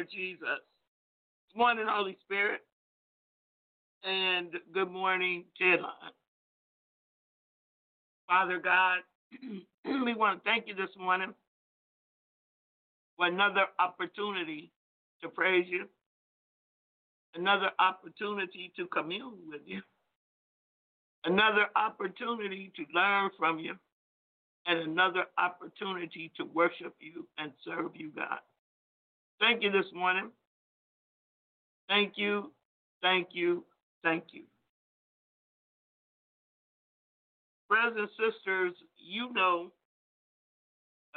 Lord Jesus. Good morning, Holy Spirit. And good morning, Ted Line. Father God, we want to thank you this morning for another opportunity to praise you, another opportunity to commune with you, another opportunity to learn from you, and another opportunity to worship you and serve you, God. Thank you this morning. Thank you, thank you, thank you. Brothers and sisters, you know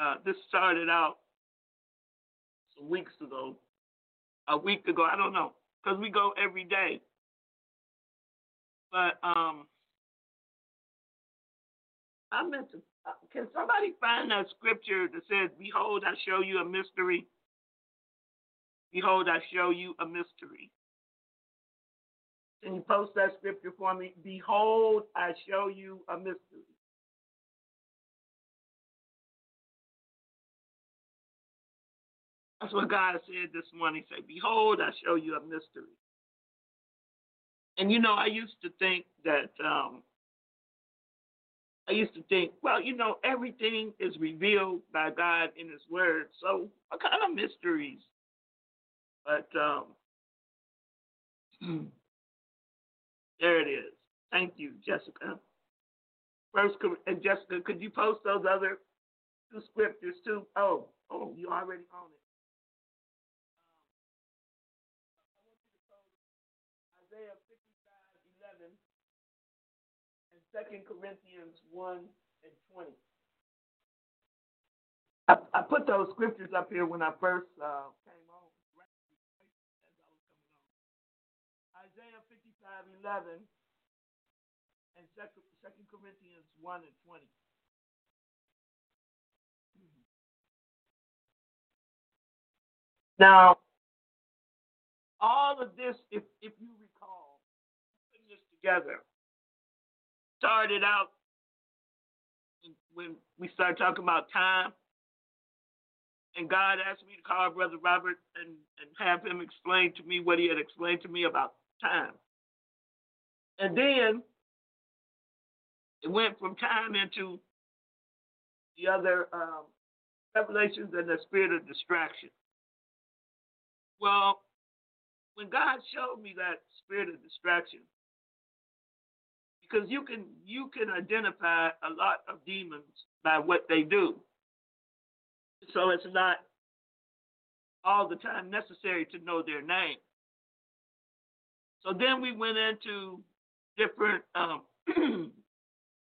uh, this started out some weeks ago, a week ago, I don't know, because we go every day. But um, I meant to. Uh, can somebody find that scripture that says, "Behold, I show you a mystery"? Behold, I show you a mystery. Can you post that scripture for me? Behold, I show you a mystery. That's what God said this morning. Say, Behold, I show you a mystery. And you know, I used to think that um I used to think, well, you know, everything is revealed by God in His Word. So what kind of mysteries? But um there it is. Thank you, Jessica. First, and Jessica, could you post those other two scriptures too? Oh, oh, you already on it. Isaiah 55, 11, and 2 Corinthians 1 and 20. I, I put those scriptures up here when I first uh, came on. right as I was coming on. Isaiah 55, 11, and 2 Corinthians 1 and 20. Now, all of this, if, if you recall, putting this together, started out when we started talking about time. And God asked me to call Brother Robert and, and have him explain to me what he had explained to me about time. And then it went from time into the other um, revelations and the spirit of distraction. Well, when God showed me that spirit of distraction, because you can you can identify a lot of demons by what they do. So it's not all the time necessary to know their name. So then we went into different um,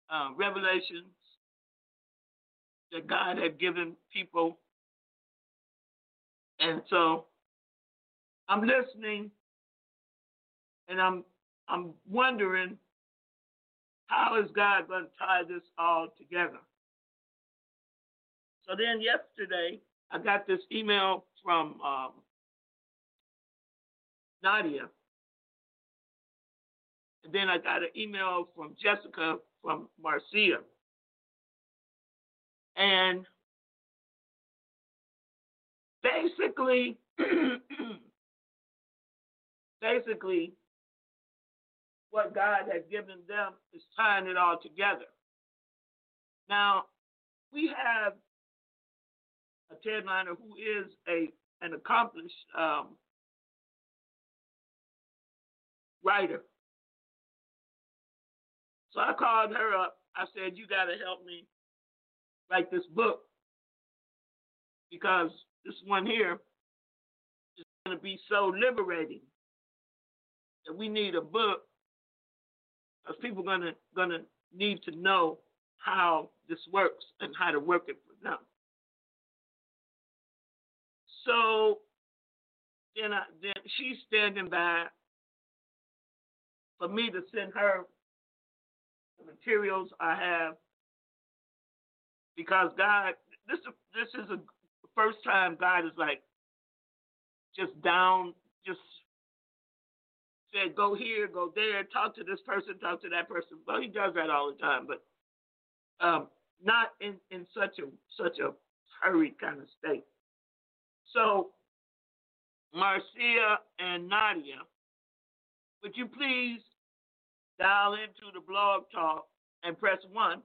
uh, revelations that God had given people, and so I'm listening, and I'm I'm wondering how is God going to tie this all together? So then yesterday, I got this email from um, Nadia. And then I got an email from Jessica from Marcia. And basically, basically, what God had given them is tying it all together. Now, we have a Ted Liner who is a an accomplished um, writer. So I called her up. I said, "You got to help me write this book because this one here is going to be so liberating that we need a book because people are gonna gonna need to know how this works and how to work it for them. So then, I, then she's standing by for me to send her the materials I have because God, this this is a first time God is like just down, just said, go here, go there, talk to this person, talk to that person. Well, he does that all the time, but um, not in, in such a such a hurried kind of state. So, Marcia and Nadia, would you please dial into the blog talk and press one?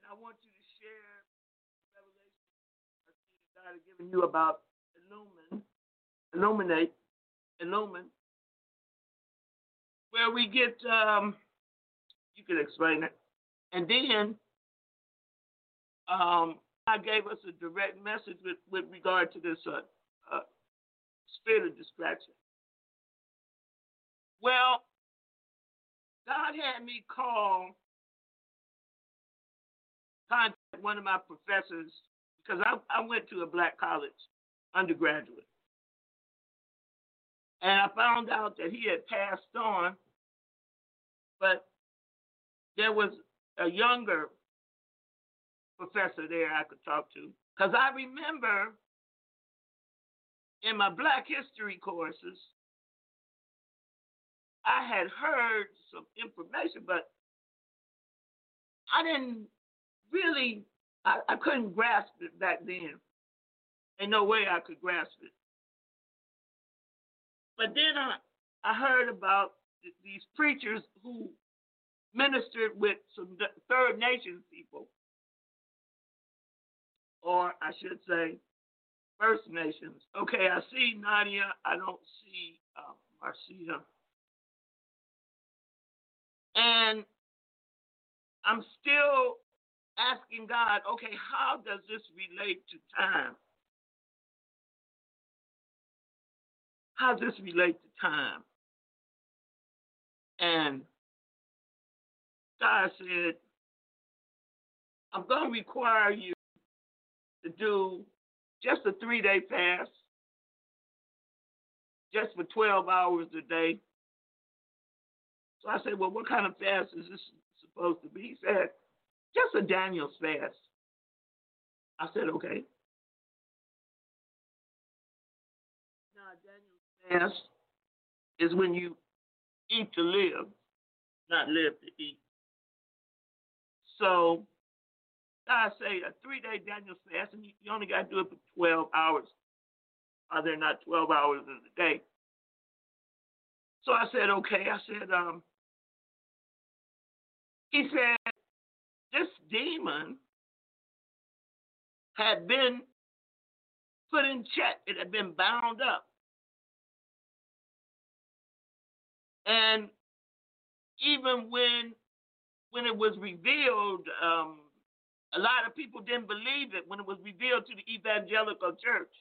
And I want you to share revelation God has given you about illumine, illuminate, illumine, where we get, um, you can explain it. And then um, I gave us a direct message with, with regard to this uh, uh, spirit of distraction. Well, God had me call, contact one of my professors because I, I went to a black college undergraduate. And I found out that he had passed on, but there was a younger professor there I could talk to. Because I remember in my black history courses, I had heard some information, but I didn't really, I, I couldn't grasp it back then. Ain't no way I could grasp it. But then I, I heard about th- these preachers who ministered with some th- third nation people, or I should say, First Nations. Okay, I see Nadia. I don't see uh, Marcia. And I'm still asking God, okay, how does this relate to time? How does this relate to time? And God said, I'm going to require you to do just a three day fast, just for 12 hours a day. So I said, Well, what kind of fast is this supposed to be? He said, Just a Daniel's fast. I said, Okay. Now, Daniel's fast is when you eat to live, not live to eat. So I say a three day Daniel's fast, and you, only got to do it for 12 hours. Are there not 12 hours in the day? So I said, okay. I said, um, he said, this demon had been put in check. It had been bound up. And even when when it was revealed, um, a lot of people didn't believe it when it was revealed to the evangelical church.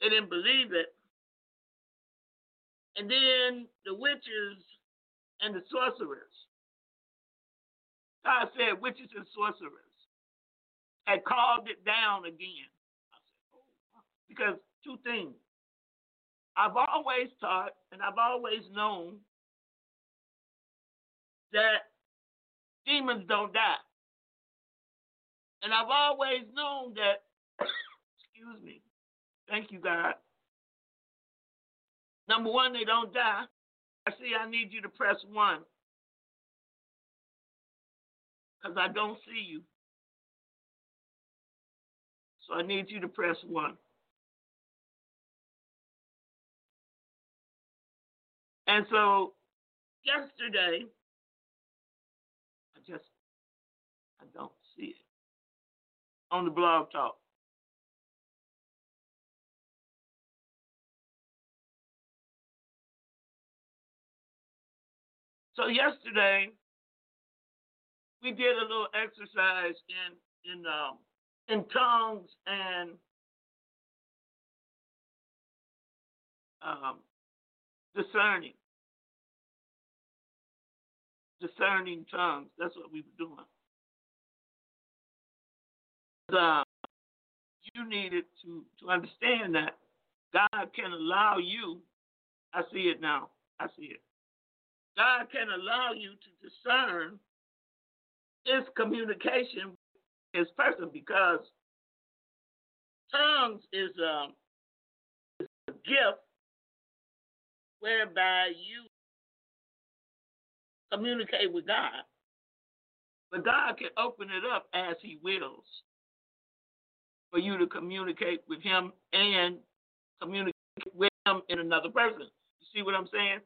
They didn't believe it. And then the witches and the sorcerers. God said witches and sorcerers had called it down again. I said, oh, because two things. I've always taught and I've always known that demons don't die. And I've always known that, excuse me, thank you, God. Number one, they don't die. I see, I need you to press one. Because I don't see you. So I need you to press one. And so yesterday, I just, I don't see it on the blog talk. So yesterday, we did a little exercise in in um, in tongues and um, discerning, discerning tongues. That's what we were doing. Uh, you needed to to understand that God can allow you. I see it now. I see it. God can allow you to discern his communication his person because tongues is, um, is a gift whereby you communicate with God. But God can open it up as he wills. for you to communicate with him and communicate with him in another person. You see what I'm saying?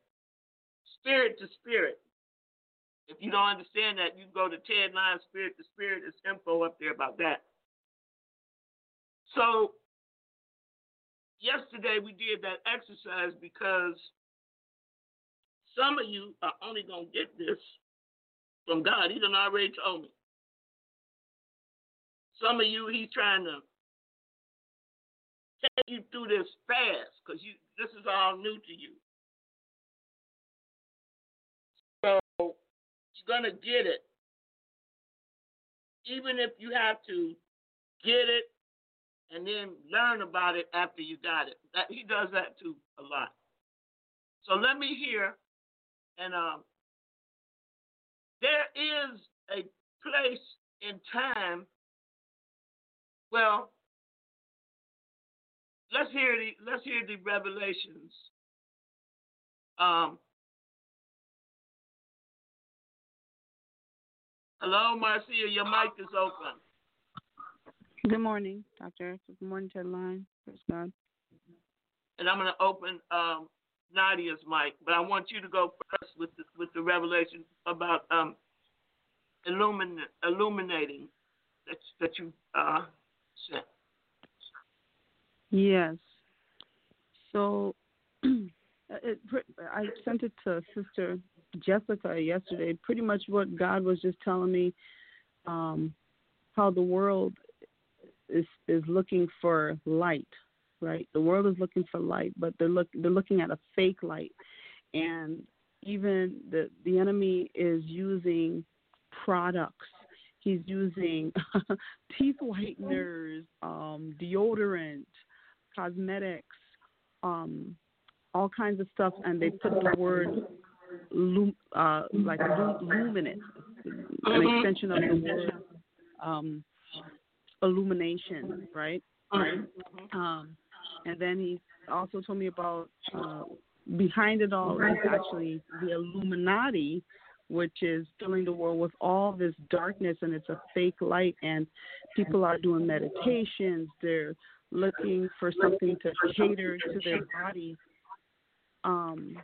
Spirit to spirit. If you don't understand that, you can go to Ted Line Spirit to Spirit. There's info up there about that. So yesterday we did that exercise because some of you are only gonna get this from God. He done already told me. Some of you, he's trying to take you through this fast because this is all new to you. You're gonna get it. Even if you have to get it and then learn about it after you got it. That he does that too a lot. So let me hear and um there is a place in time well let's hear the let's hear the revelations um hello marcia your mic is open Good morning, Doctor. Good morning, Ted Line. Praise God. and i'm going to open um nadia's mic but i want you to go first with the, with the revelation about um illumin, illuminating that that you uh sent Yes. So it, I sent it to Sister Jessica yesterday. Pretty much what God was just telling me, um, how the world is is looking for light, right? The world is looking for light, but they're look they're looking at a fake light, and even the the enemy is using products. He's using teeth whiteners, um, deodorant, cosmetics, um, all kinds of stuff, and they put the word lum, uh, like lum, luminous, an extension of the word um, illumination, right? Um, and then he also told me about uh, behind it all is actually the Illuminati, which is filling the world with all this darkness, and it's a fake light. And people are doing meditations. They're looking for something to cater to their body. Um,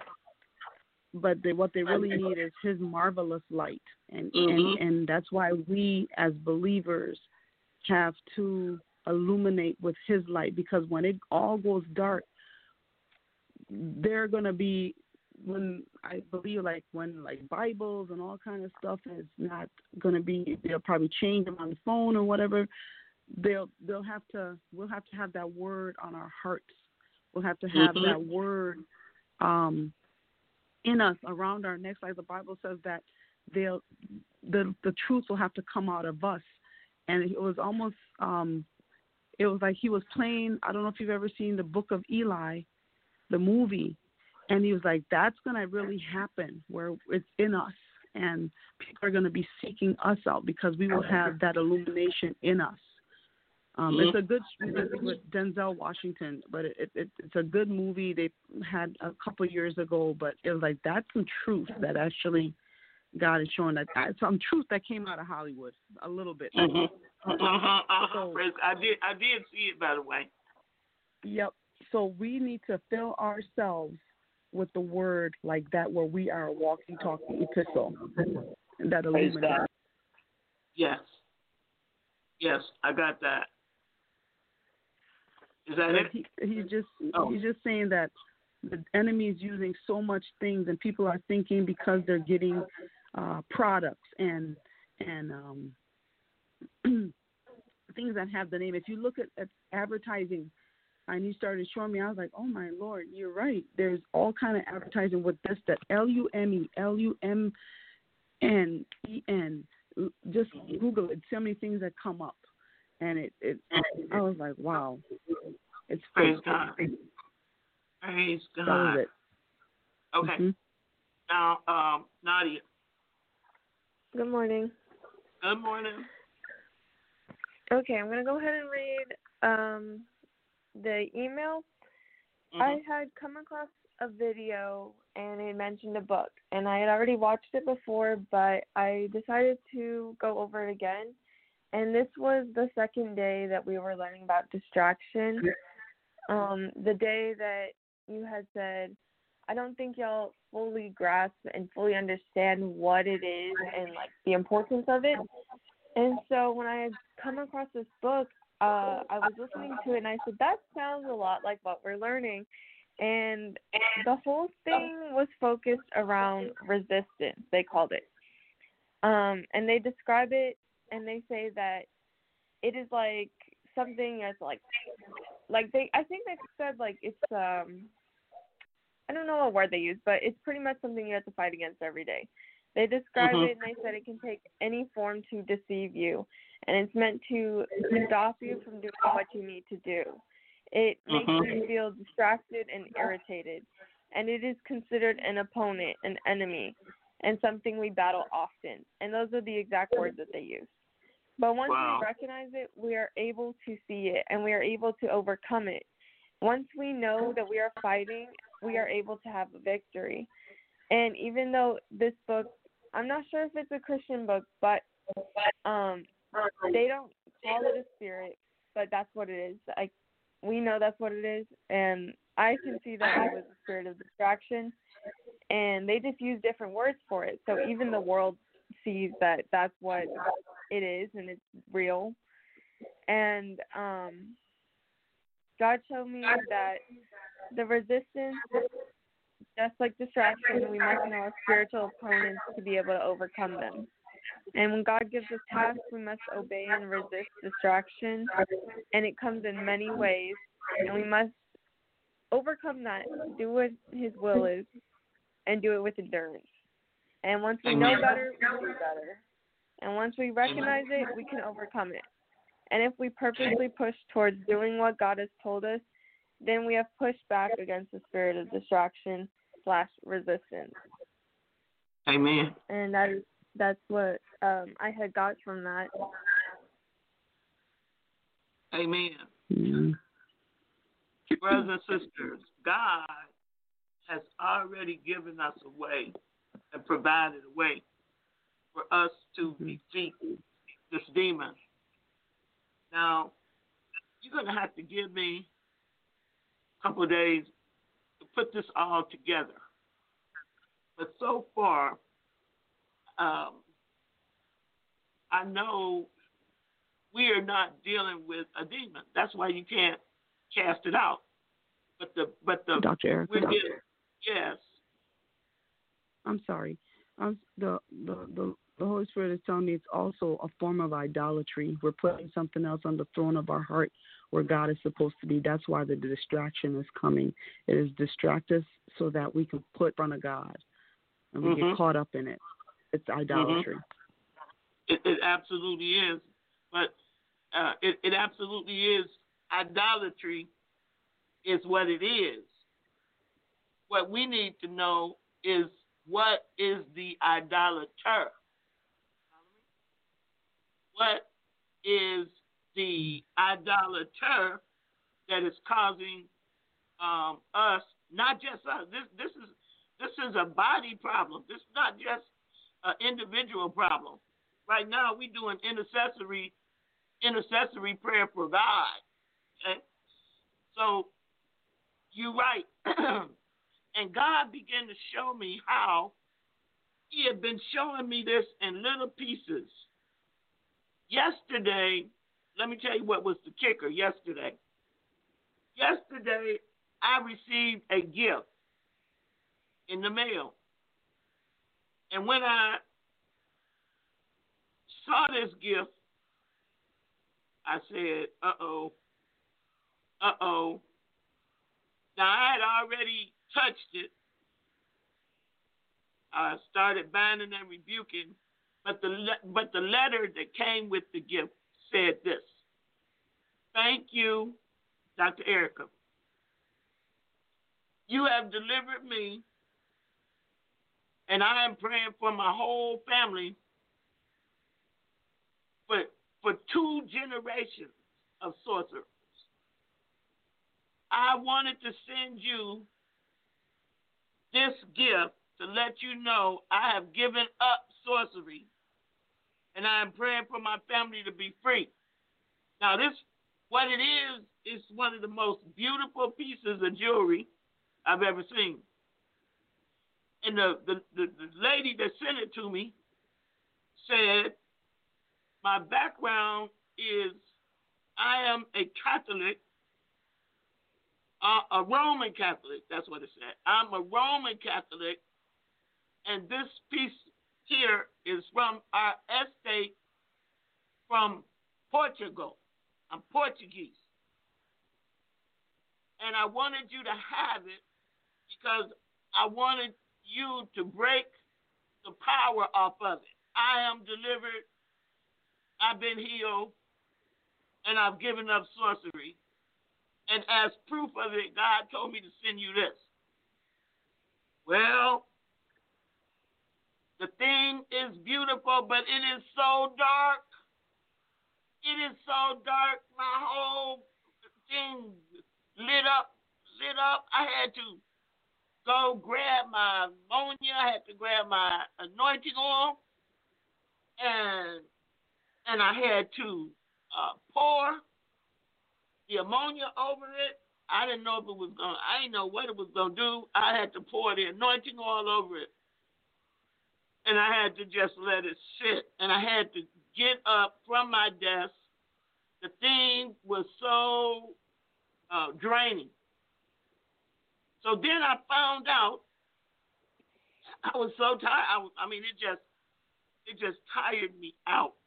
but they, what they really need is His marvelous light, and Mhm. and and that's why we as believers have to illuminate with His light because when it all goes dark, they're gonna be when I believe like when like Bibles and all kind of stuff is not gonna be they'll probably change them on the phone or whatever. They'll they'll have to we'll have to have that word on our hearts. We'll have to have Mhm. that word um in us around our necks, like the Bible says that they'll the the truth will have to come out of us. And it was almost um it was like he was playing I don't know if you've ever seen the book of Eli, the movie. And he was like, That's gonna really happen where it's in us and people are gonna be seeking us out because we will have that illumination in us. Um, it's a good movie with Denzel Washington, but it, it it's a good movie they had a couple years ago. But it was like that's some truth that actually God is showing that some truth that came out of Hollywood a little bit. Mhm. Uh-huh, uh-huh. So- I did I did see it by the way. Yep. So we need to fill ourselves with the word like that, where we are a walking, talking epistle that illuminates. Yes. Yes, I got that. Is that it? he, he's just Oh. he's just saying that the enemy is using so much things, and people are thinking because they're getting uh, products and and um, things that have the name. If you look at, at advertising, and you started showing me, I was like, oh my lord, you're right. There's all kind of advertising with this, that L U M E, L U M N E N. Just Google it. So many things that come up, and it it. I was like, wow, it's Praise fake. God. Praise That was God. it. Okay. Mhm. Now, um, Nadia, Good morning. good morning. Okay, I'm gonna go ahead and read um, the email. Mhm. I had come across a video and it mentioned a book, and I had already watched it before, but I decided to go over it again. And this was the second day that we were learning about distraction. Um, the day that you had said, I don't think y'all fully grasp and fully understand what it is and like the importance of it. And so when I had come across this book, uh, I was listening to it and I said, that sounds a lot like what we're learning. And the whole thing was focused around resistance, they called it. Um, and they describe it and they say that it is like something that's like, like they, I think they said like it's, um, I don't know what word they use, but it's pretty much something you have to fight against every day. They describe Mhm. it and they said it can take any form to deceive you, and it's meant to stop you from doing what you need to do. It makes Mhm. you feel distracted and irritated, and it is considered an opponent, an enemy, and something we battle often. And those are the exact words that they use. But once Wow. we recognize it, we are able to see it and we are able to overcome it. Once we know that we are fighting, we are able to have a victory. And even though this book, I'm not sure if it's a Christian book, but um, they don't call it a spirit, but that's what it is. Like we know that's what it is, and I can see that it was a spirit of distraction, and they just use different words for it. So even the world sees that that's what it is, and it's real. And um, God showed me that the resistance, just like distraction, we must know our spiritual opponents to be able to overcome them. And when God gives us tasks, we must obey and resist distraction. And it comes in many ways. And we must overcome that, do what His will is, and do it with endurance. And once we know better, we do better. And once we recognize it, we can overcome it. And if we purposely push towards doing what God has told us, then we have pushed back against the spirit of distraction slash resistance. Amen. And that is that's what um I had got from that. Amen. Mm. Brothers and sisters, God has already given us a way and provided a way for us to defeat this demon. Now, you're going to have to give me a couple of days to put this all together. But so far, um, I know we are not dealing with a demon. That's why you can't cast it out. But the but the Dr. Eric, we're dealing, yes. I'm sorry. Um, the, the the the Holy Spirit is telling me it's also a form of idolatry. We're putting something else on the throne of our heart where God is supposed to be. That's why the distraction is coming. It is distract us so that we can put in front of God, and we Mhm. get caught up in it. It's idolatry. It, it absolutely is. But uh, it, it absolutely is. Idolatry is what it is. What we need to know is what is the idolater? What is the idolater that is causing um, us, not just us. This this is this is a body problem. This is not just an individual problem. Right now, we doing intercessory intercessory prayer for God. Okay? So you're right. and God began to show me how He had been showing me this in little pieces. Yesterday, let me tell you what was the kicker yesterday. Yesterday, I received a gift in the mail. And when I saw this gift, I said, uh oh, uh oh. Now, I had already touched it. I started binding and rebuking, but the, le- but the letter that came with the gift said this Thank you, Dr. Erica. You have delivered me, and I am praying for my whole family for, for two generations of sorcerers. I wanted to send you this gift to let you know I have given up sorcery and I am praying for my family to be free. Now, this, what it is, is one of the most beautiful pieces of jewelry I've ever seen. And the, the, the, the lady that sent it to me said, My background is I am a Catholic, uh, a Roman Catholic. That's what it said. I'm a Roman Catholic, and this piece here is from our estate from Portugal. I'm Portuguese. And I wanted you to have it because I wanted you to break the power off of it. I am delivered. I've been healed. And I've given up sorcery. And as proof of it, God told me to send you this. Well, the thing is beautiful, but it is so dark. It is so dark. My whole thing lit up, lit up. I had to go grab my ammonia. I had to grab my anointing oil, and and I had to uh, pour the ammonia over it. I didn't know if it was going. I didn't know what it was going to do. I had to pour the anointing oil over it, and I had to just let it sit. And I had to get up from my desk. The thing was so uh, draining. So then I found out I was so tired. I, was, I mean, it just it just tired me out.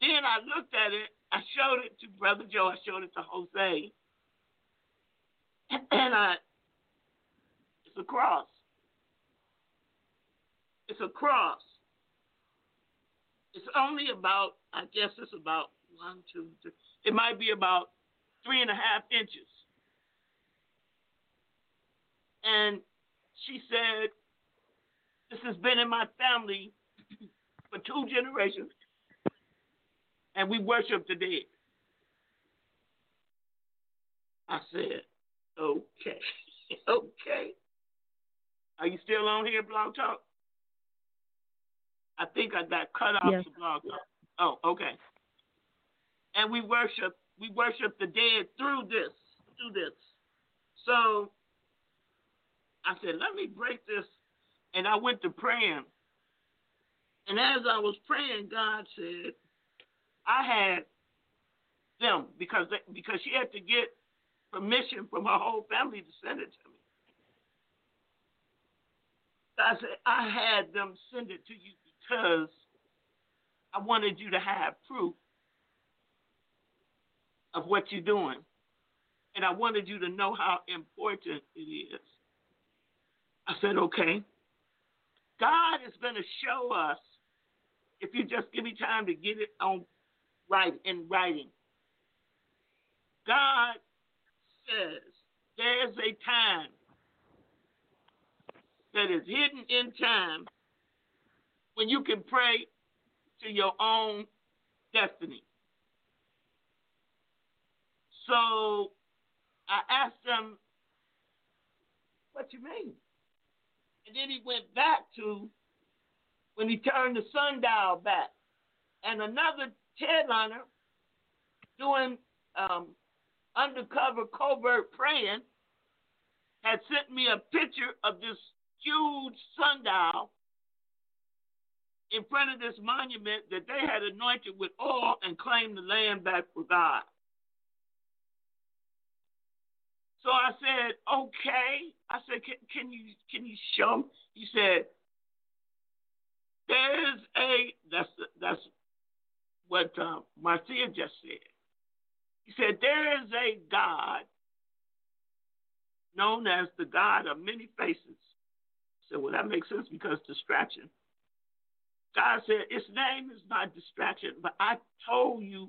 Then I looked at it. I showed it to Brother Joe. I showed it to Jose, and I it's a cross. It's a cross. It's only about I guess it's about one, two, three. It might be about three and a half inches. And she said, This has been in my family for two generations, and we worship the dead. I said, Okay, okay. Are you still on here, Blog Talk? I think I got cut off Yes. the Blog Talk. Oh, okay. And we worship, we worship the dead through this, through this. So I said, let me break this. And I went to praying. And as I was praying, God said, I had them because they, because she had to get permission from her whole family to send it to me. I said, I had them send it to you because I wanted you to have proof of what you're doing. And I wanted you to know how important it is. I said, okay. God is going to show us if you just give me time to get it on right in writing. God says there's a time that is hidden in time when you can pray to your own destiny. So I asked him, What you mean? And then he went back to when he turned the sundial back. And another Ted Liner doing um, undercover covert praying had sent me a picture of this huge sundial in front of this monument that they had anointed with oil and claimed the land back for God. So I said, okay. I said, can, can you can you show? Me? He said, there's a that's that's what uh, Marcia just said. He said there is a God known as the God of many faces. Said, well, that makes sense because distraction. God said, its name is not distraction, but I told you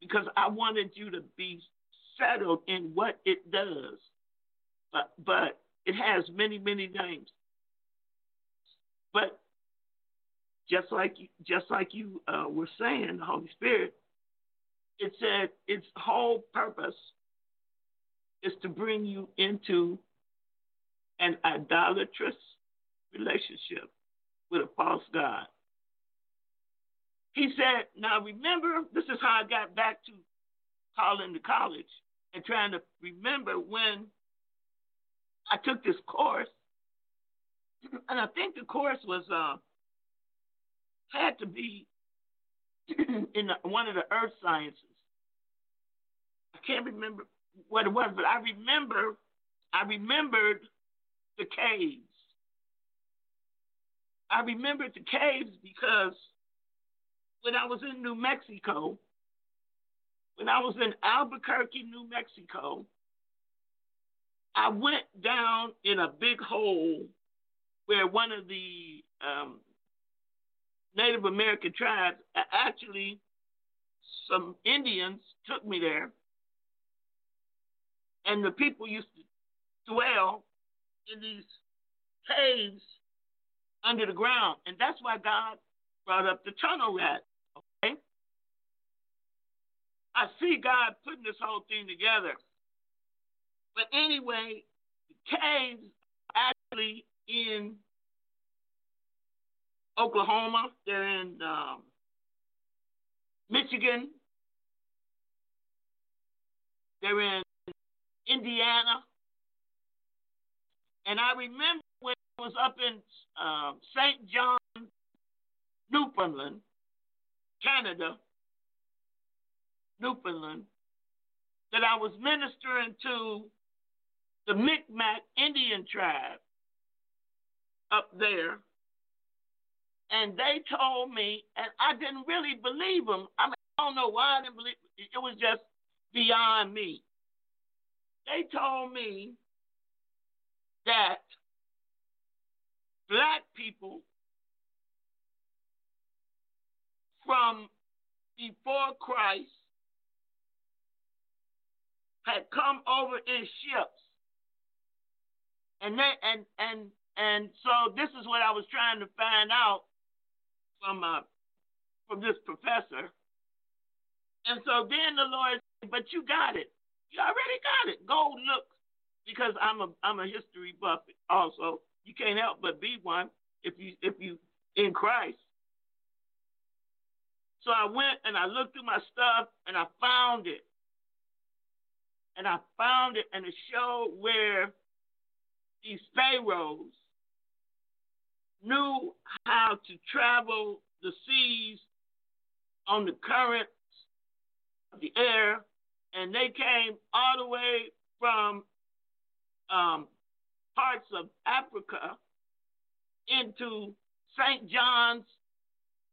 because I wanted you to be settled in what it does. But but it has many, many names. But just like just like you uh, were saying, the Holy Spirit, it said its whole purpose is to bring you into an idolatrous relationship with a false God. He said, now remember, this is how I got back to calling to college and trying to remember when I took this course. And I think the course was uh, had to be in the, one of the earth sciences. I can't remember what it was, but I remember I remembered the caves. I remembered the caves because when I was in New Mexico, when I was in Albuquerque, New Mexico, I went down in a big hole where one of the um, Native American tribes, actually, some Indians took me there, and the people used to dwell in these caves under the ground, and that's why God brought up the tunnel rat. Okay, I see God putting this whole thing together. But anyway, the caves actually in Oklahoma. They're in um, Michigan. They're in Indiana. And I remember when I was up in uh, St. John, Newfoundland, Canada, Newfoundland, that I was ministering to the Micmac Indian tribe up there. And they told me, and I didn't really believe them. I, mean, I don't know why I didn't believe it. Was just beyond me. They told me that black people from before Christ had come over in ships. And they, and and and so this is what I was trying to find out from uh, from this professor. And so then the Lord said, But you got it. You already got it. Go look. Because I'm a I'm a history buff also. You can't help but be one if you if you in Christ. So I went and I looked through my stuff and I found it. And I found it and it showed where these pharaohs knew how to travel the seas on the currents of the air, and they came all the way from um, parts of Africa into St. John's,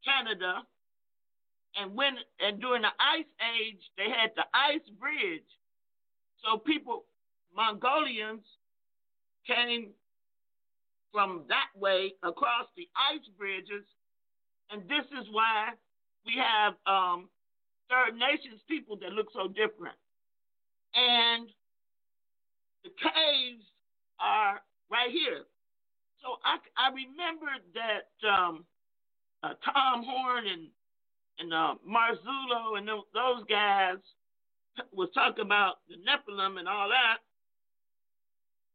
Canada, and when and during the ice age they had the ice bridge. So people, Mongolians, came from that way across the ice bridges, and this is why we have um, Third Nations people that look so different. And the caves are right here. So I, I remember that um, uh, Tom Horn and and uh, Marzulli and those guys was talking about the Nephilim and all that,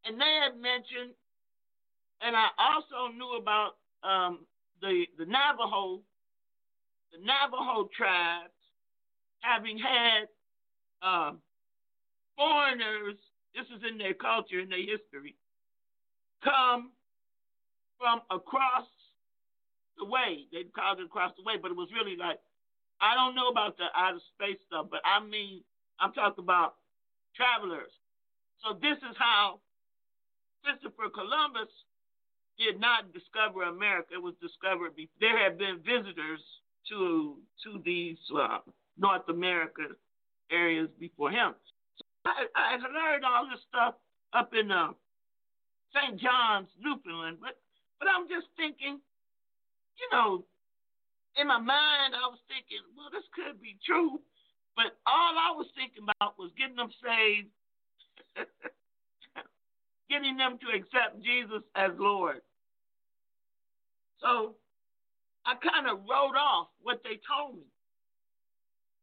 and they had mentioned, and I also knew about um, the the Navajo, the Navajo tribes having had uh, foreigners. This is in their culture, in their history, come from across the way. They called it across the way, but it was really like I don't know about the outer space stuff, but I mean I'm talking about travelers. So this is how Christopher Columbus did not discover America. It was discovered. There had been visitors to to these uh, North America areas before him. So I, I learned all this stuff up in uh, St. John's, Newfoundland, but but I'm just thinking, you know, in my mind I was thinking, well, this could be true, but all I was thinking about was getting them saved. getting them to accept Jesus as Lord. So I kind of wrote off what they told me.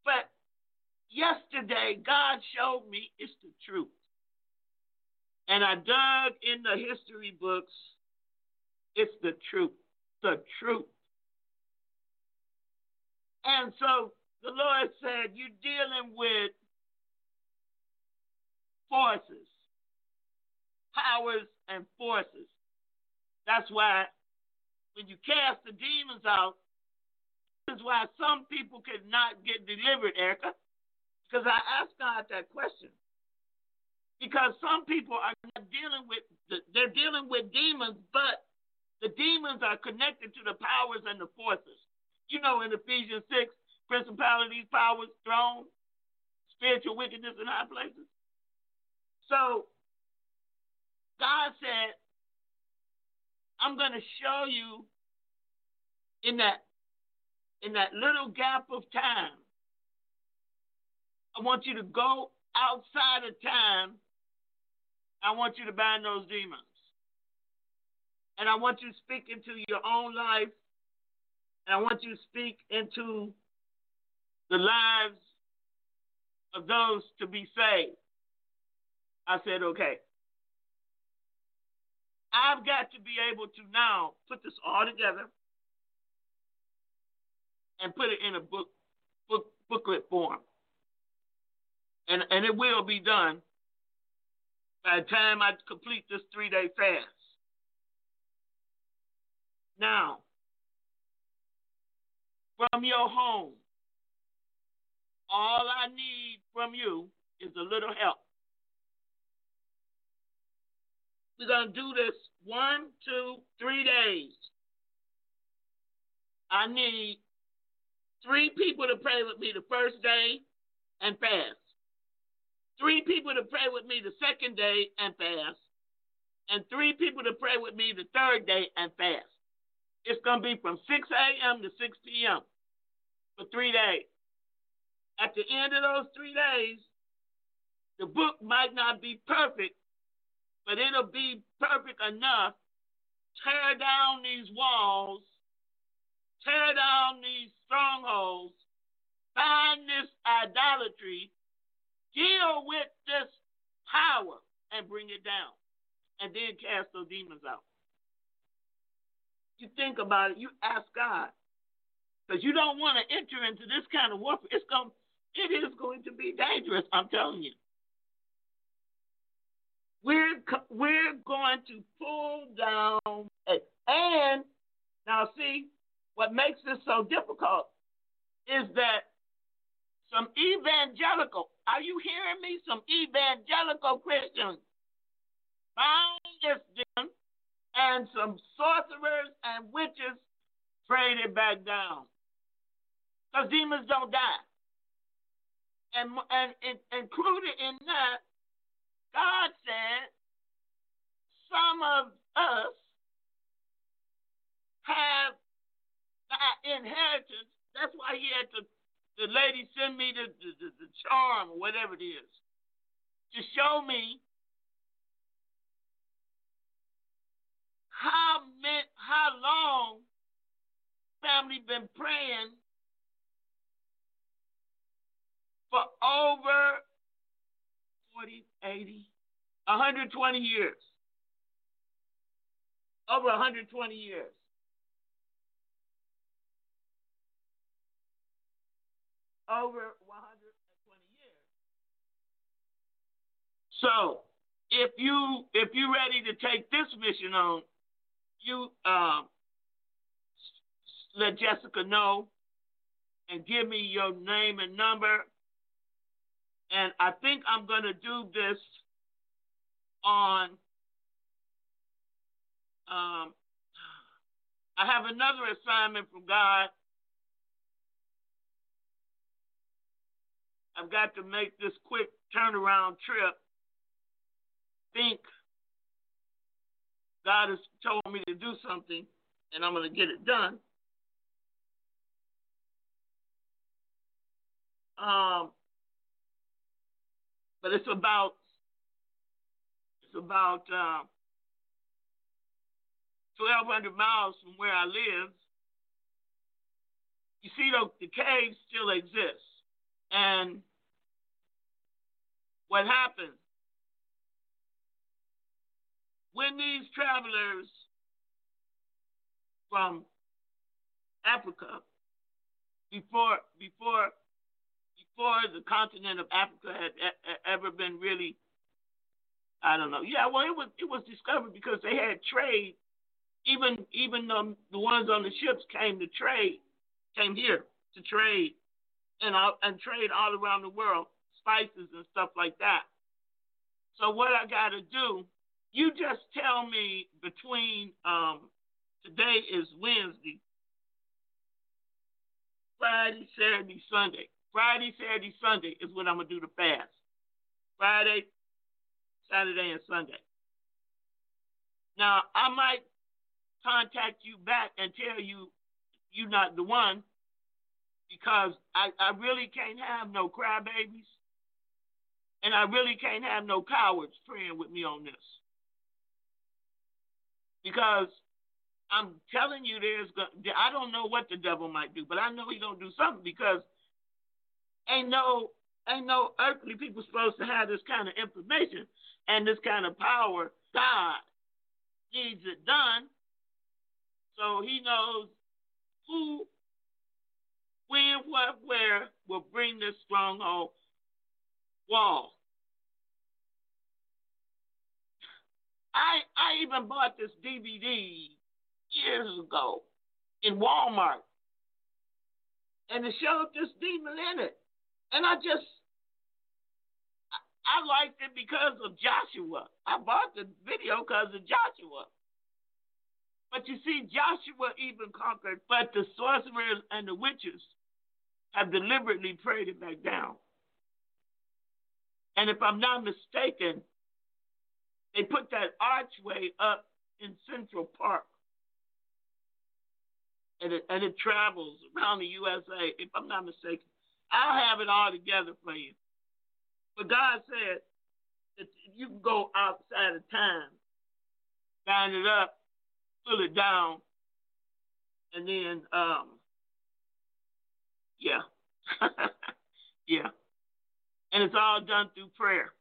But yesterday, God showed me it's the truth. And I dug in the history books. It's the truth. the truth. And so the Lord said, You're dealing with forces, powers, and forces. That's why when you cast the demons out, this is why some people could not get delivered, Erica. Because I asked God that question. Because some people are not dealing with they're dealing with demons, but the demons are connected to the powers and the forces. You know, in Ephesians 6, principalities, powers, thrones, spiritual wickedness in high places. So, God said, I'm going to show you in that in that little gap of time. I want you to go outside of time. I want you to bind those demons. And I want you to speak into your own life. And I want you to speak into the lives of those to be saved. I said, okay. I've got to be able to now put this all together and put it in a book, book booklet form. And and it will be done by the time I complete this three day fast. Now, from your home, all I need from you is a little help. We're going to do this one, two, three days. I need three people to pray with me the first day and fast. Three people to pray with me the second day and fast. And three people to pray with me the third day and fast. It's going to be from 6 a.m. to 6 p.m. for three days. At the end of those three days, the book might not be perfect, but it'll be perfect enough. Tear down these walls, tear down these strongholds, find this idolatry, deal with this power, and bring it down, and then cast those demons out. You think about it, you ask God. Because you don't want to enter into this kind of warfare. It's going, it is going to be dangerous, I'm telling you. We're, we're going to pull down, and now see, what makes this so difficult is that some evangelical, are you hearing me? Some evangelical Christians found this demon and some sorcerers and witches prayed it back down. Because demons don't die. And, and, and included in that, God said some of us have that inheritance. That's why he had to, the lady send me the, the, the, the charm or whatever it is to show me how meant how long family been praying for over 40, 80, 120 years. Over 120 years. Over 120 years. So, if you if you're ready to take this mission on, you um, let Jessica know and give me your name and number. And I think I'm going to do this on. Um, I have another assignment from God. I've got to make this quick turnaround trip. Think God has told me to do something, and I'm going to get it done. Um, but it's about it's about uh, 1,200 miles from where I live. You see, the, the cave still exists, and what happens when these travelers from Africa before before before the continent of Africa had ever been really I don't know. Yeah, well it was it was discovered because they had trade. Even even the ones on the ships came to trade, came here to trade and and trade all around the world, spices and stuff like that. So what I got to do, you just tell me between um, today is Wednesday, Friday, Saturday, Sunday. Friday, Saturday, Sunday is when I'm gonna do the fast. Friday, Saturday, and Sunday. Now I might contact you back and tell you you're not the one because I, I really can't have no crybabies and I really can't have no cowards praying with me on this. Because I'm telling you, there's I don't know what the devil might do, but I know he's gonna do something because ain't no ain't no earthly people supposed to have this kind of information and this kind of power. God needs it done, so He knows who, when, what, where will bring this stronghold wall. I I even bought this DVD years ago in Walmart, and it showed this demon in it, and I just I, liked it because of Joshua. I bought the video because of Joshua. But you see, Joshua even conquered, but the sorcerers and the witches have deliberately prayed it back down. And if I'm not mistaken, they put that archway up in Central Park. And it, and it travels around the USA, if I'm not mistaken. I'll have it all together for you. But God said that you can go outside of time, bind it up, pull it down, and then, um, yeah. yeah. And it's all done through prayer.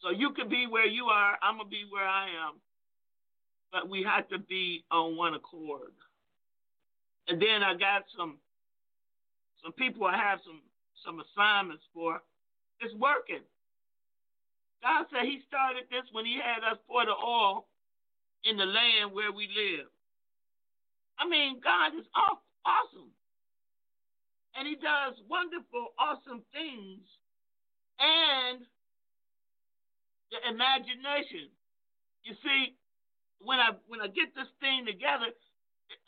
So you can be where you are, I'm going to be where I am. But we have to be on one accord. And then I got some some people I have some some assignments for. It's working. God said He started this when He had us pour the oil in the land where we live. I mean, God is aw- awesome. And He does wonderful, awesome things. And the imagination. You see, when I when I get this thing together,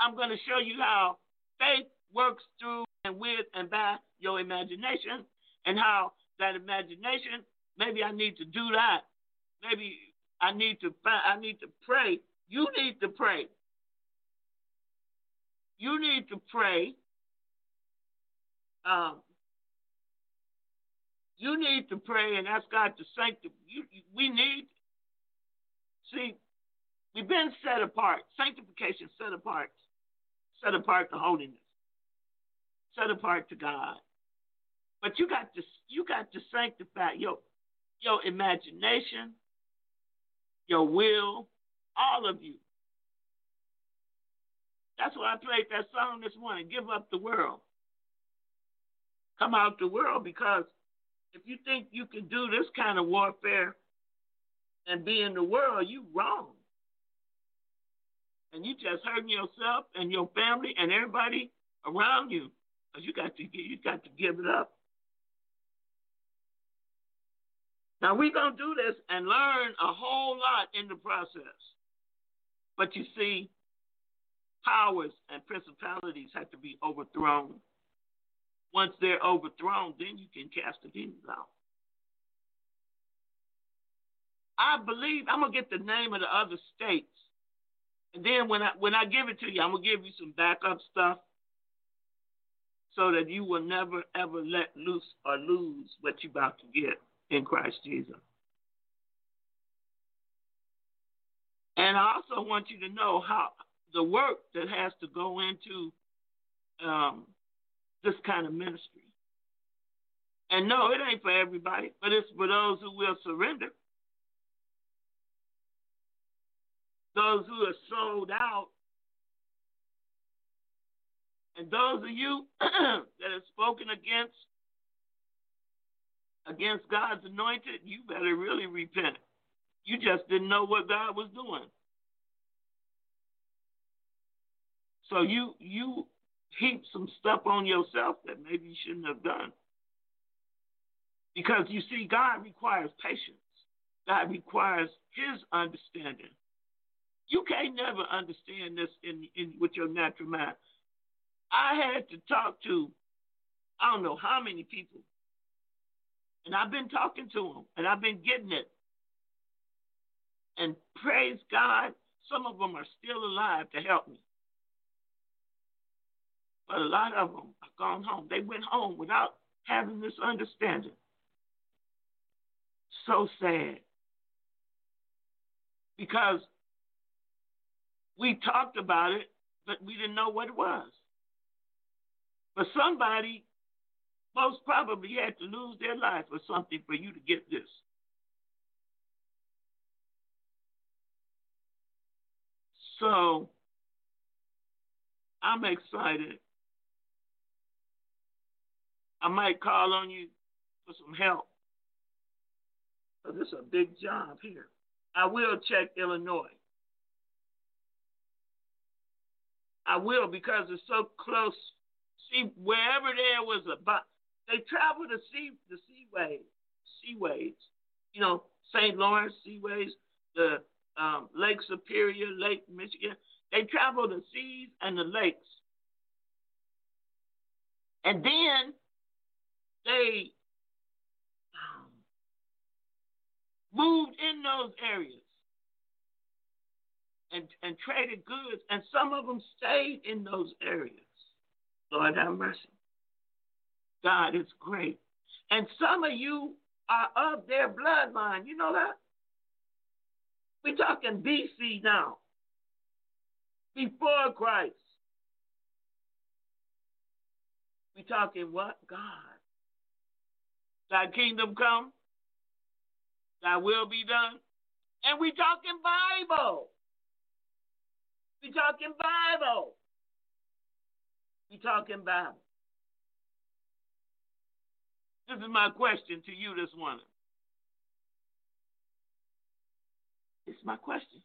I'm going to show you how faith works through and with and by your imagination, and how that imagination. Maybe I need to do that. Maybe I need to I need to pray. You need to pray. You need to pray. Um, you need to pray and ask God to sanctify. You, we need. See, we've been set apart. Sanctification, set apart, set apart to holiness, set apart to God. But you got to you got to sanctify your your imagination, your will, all of you. That's why I played that song this morning. Give up the world. Come out the world because if you think you can do this kind of warfare and be in the world, you wrong. And you just hurting yourself and your family and everybody around you. You got to you got to give it up. Now we're gonna do this and learn a whole lot in the process. But you see, powers and principalities have to be overthrown. Once they're overthrown, then you can cast the demons out. I believe I'm gonna get the name of the other states, and then when I when I give it to you, I'm gonna give you some backup stuff, so that you will never ever let loose or lose what you're about to get in Christ Jesus. And I also want you to know how the work that has to go into um, this kind of ministry. And no, it ain't for everybody, but it's for those who will surrender. those who are sold out, and those of you that have spoken against against God's anointed, you better really repent. You just didn't know what God was doing. So you you heap some stuff on yourself that maybe you shouldn't have done. Because you see, God requires patience. God requires his understanding. You can't never understand this in, in with your natural mind. I had to talk to I don't know how many people. And I've been talking to them and I've been getting it. And praise God, some of them are still alive to help me. But a lot of them are gone home. They went home without having this understanding. So sad. Because we talked about it, but we didn't know what it was. But somebody most probably had to lose their life or something for you to get this. So I'm excited. I might call on you for some help. But this is a big job here. I will check Illinois. I will because it's so close. See, wherever there was a they traveled the sea the seaways, seaways. You know, St. Lawrence seaways, the um, Lake Superior, Lake Michigan. They traveled the seas and the lakes, and then they um, moved in those areas and, and traded goods, and some of them stayed in those areas. Lord have mercy. God is great. And some of you are of their bloodline. You know that? We're talking BC now, before Christ. We're talking what? God. Thy kingdom come, thy will be done. And we're talking Bible. We're talking Bible. We talking about? This is my question to you this morning. It's my question.